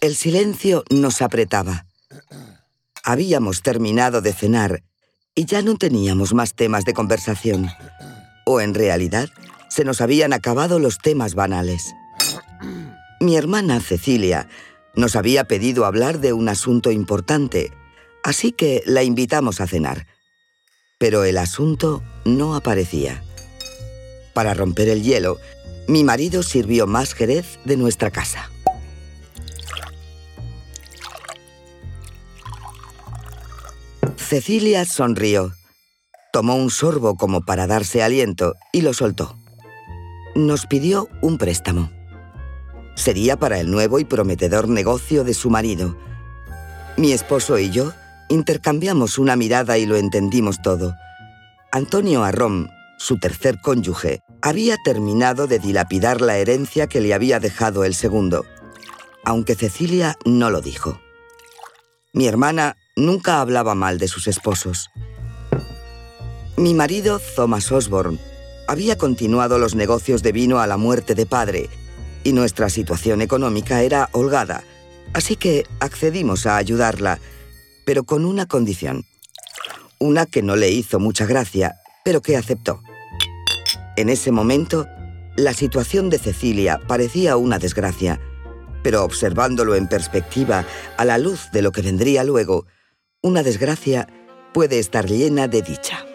El silencio nos apretaba. Habíamos terminado de cenar y ya no teníamos más temas de conversación. O en realidad, se nos habían acabado los temas banales. Mi hermana Cecilia nos había pedido hablar de un asunto importante, así que la invitamos a cenar. Pero el asunto no aparecía. Para romper el hielo, mi marido sirvió más jerez de nuestra casa. Cecilia sonrió. Tomó un sorbo como para darse aliento y lo soltó. Nos pidió un préstamo. Sería para el nuevo y prometedor negocio de su marido. Mi esposo y yo intercambiamos una mirada y lo entendimos todo. Antonio Arrón, su tercer cónyuge, había terminado de dilapidar la herencia que le había dejado el segundo, aunque Cecilia no lo dijo. Mi hermana nunca hablaba mal de sus esposos. Mi marido, Thomas Osborne, había continuado los negocios de vino a la muerte de padre y nuestra situación económica era holgada, así que accedimos a ayudarla, pero con una condición. Una que no le hizo mucha gracia, pero que aceptó. En ese momento, la situación de Cecilia parecía una desgracia, pero observándolo en perspectiva a la luz de lo que vendría luego, una desgracia puede estar llena de dicha.